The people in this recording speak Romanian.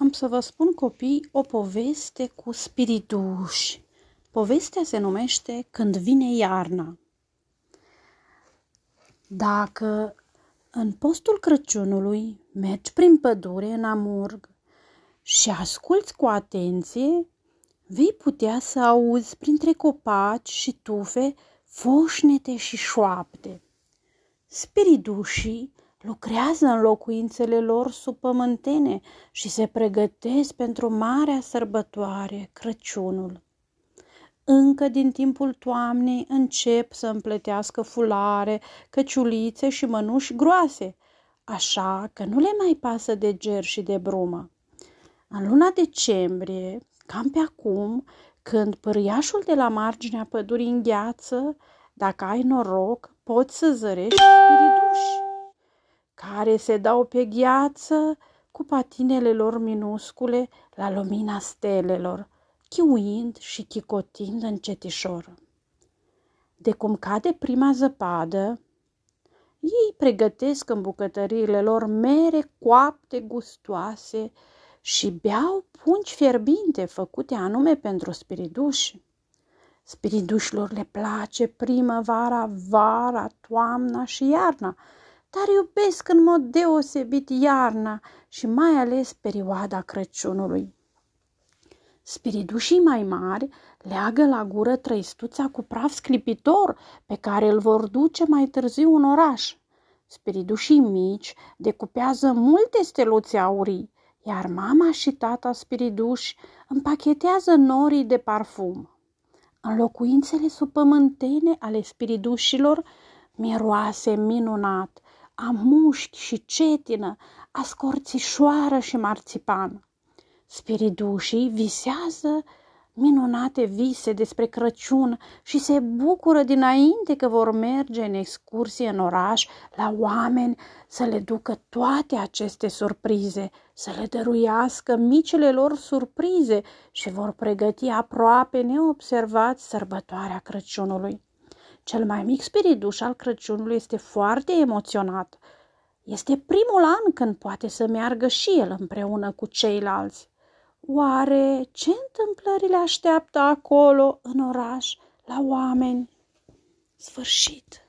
Am să vă spun, copii, o poveste cu spirituși. Povestea se numește Când vine iarna. Dacă în postul Crăciunului mergi prin pădure în Amurg și asculți cu atenție, vei putea să auzi printre copaci și tufe foșnete și șoapte. Spiridușii lucrează în locuințele lor subpământene și se pregătesc pentru marea sărbătoare, Crăciunul. Încă din timpul toamnei încep să împletească fulare, căciulițe și mănuși groase, așa că nu le mai pasă de ger și de brumă. În luna decembrie, cam pe acum, când păriașul de la marginea pădurii îngheață, dacă ai noroc, poți să zărești spiriduși care se dau pe gheață cu patinele lor minuscule la lumina stelelor, chiuind și chicotind încetișor. De cum cade prima zăpadă, ei pregătesc în bucătăriile lor mere coapte gustoase și beau pungi fierbinte făcute anume pentru spiriduși. Spiridușilor le place primăvara, vara, toamna și iarna, dar iubesc în mod deosebit iarna și mai ales perioada Crăciunului. Spiridușii mai mari leagă la gură trăistuța cu praf sclipitor pe care îl vor duce mai târziu în oraș. Spiridușii mici decupează multe steluțe aurii, iar mama și tata spiriduși împachetează norii de parfum. În locuințele supământene ale spiridușilor miroase minunat a mușchi și cetină, a scorțișoară și marțipan. Spiridușii visează minunate vise despre Crăciun și se bucură dinainte că vor merge în excursie în oraș la oameni să le ducă toate aceste surprize, să le dăruiască micile lor surprize și vor pregăti aproape neobservați sărbătoarea Crăciunului. Cel mai mic spiriduș al Crăciunului este foarte emoționat. Este primul an când poate să meargă și el împreună cu ceilalți. Oare ce întâmplări le așteaptă acolo, în oraș, la oameni? Sfârșit.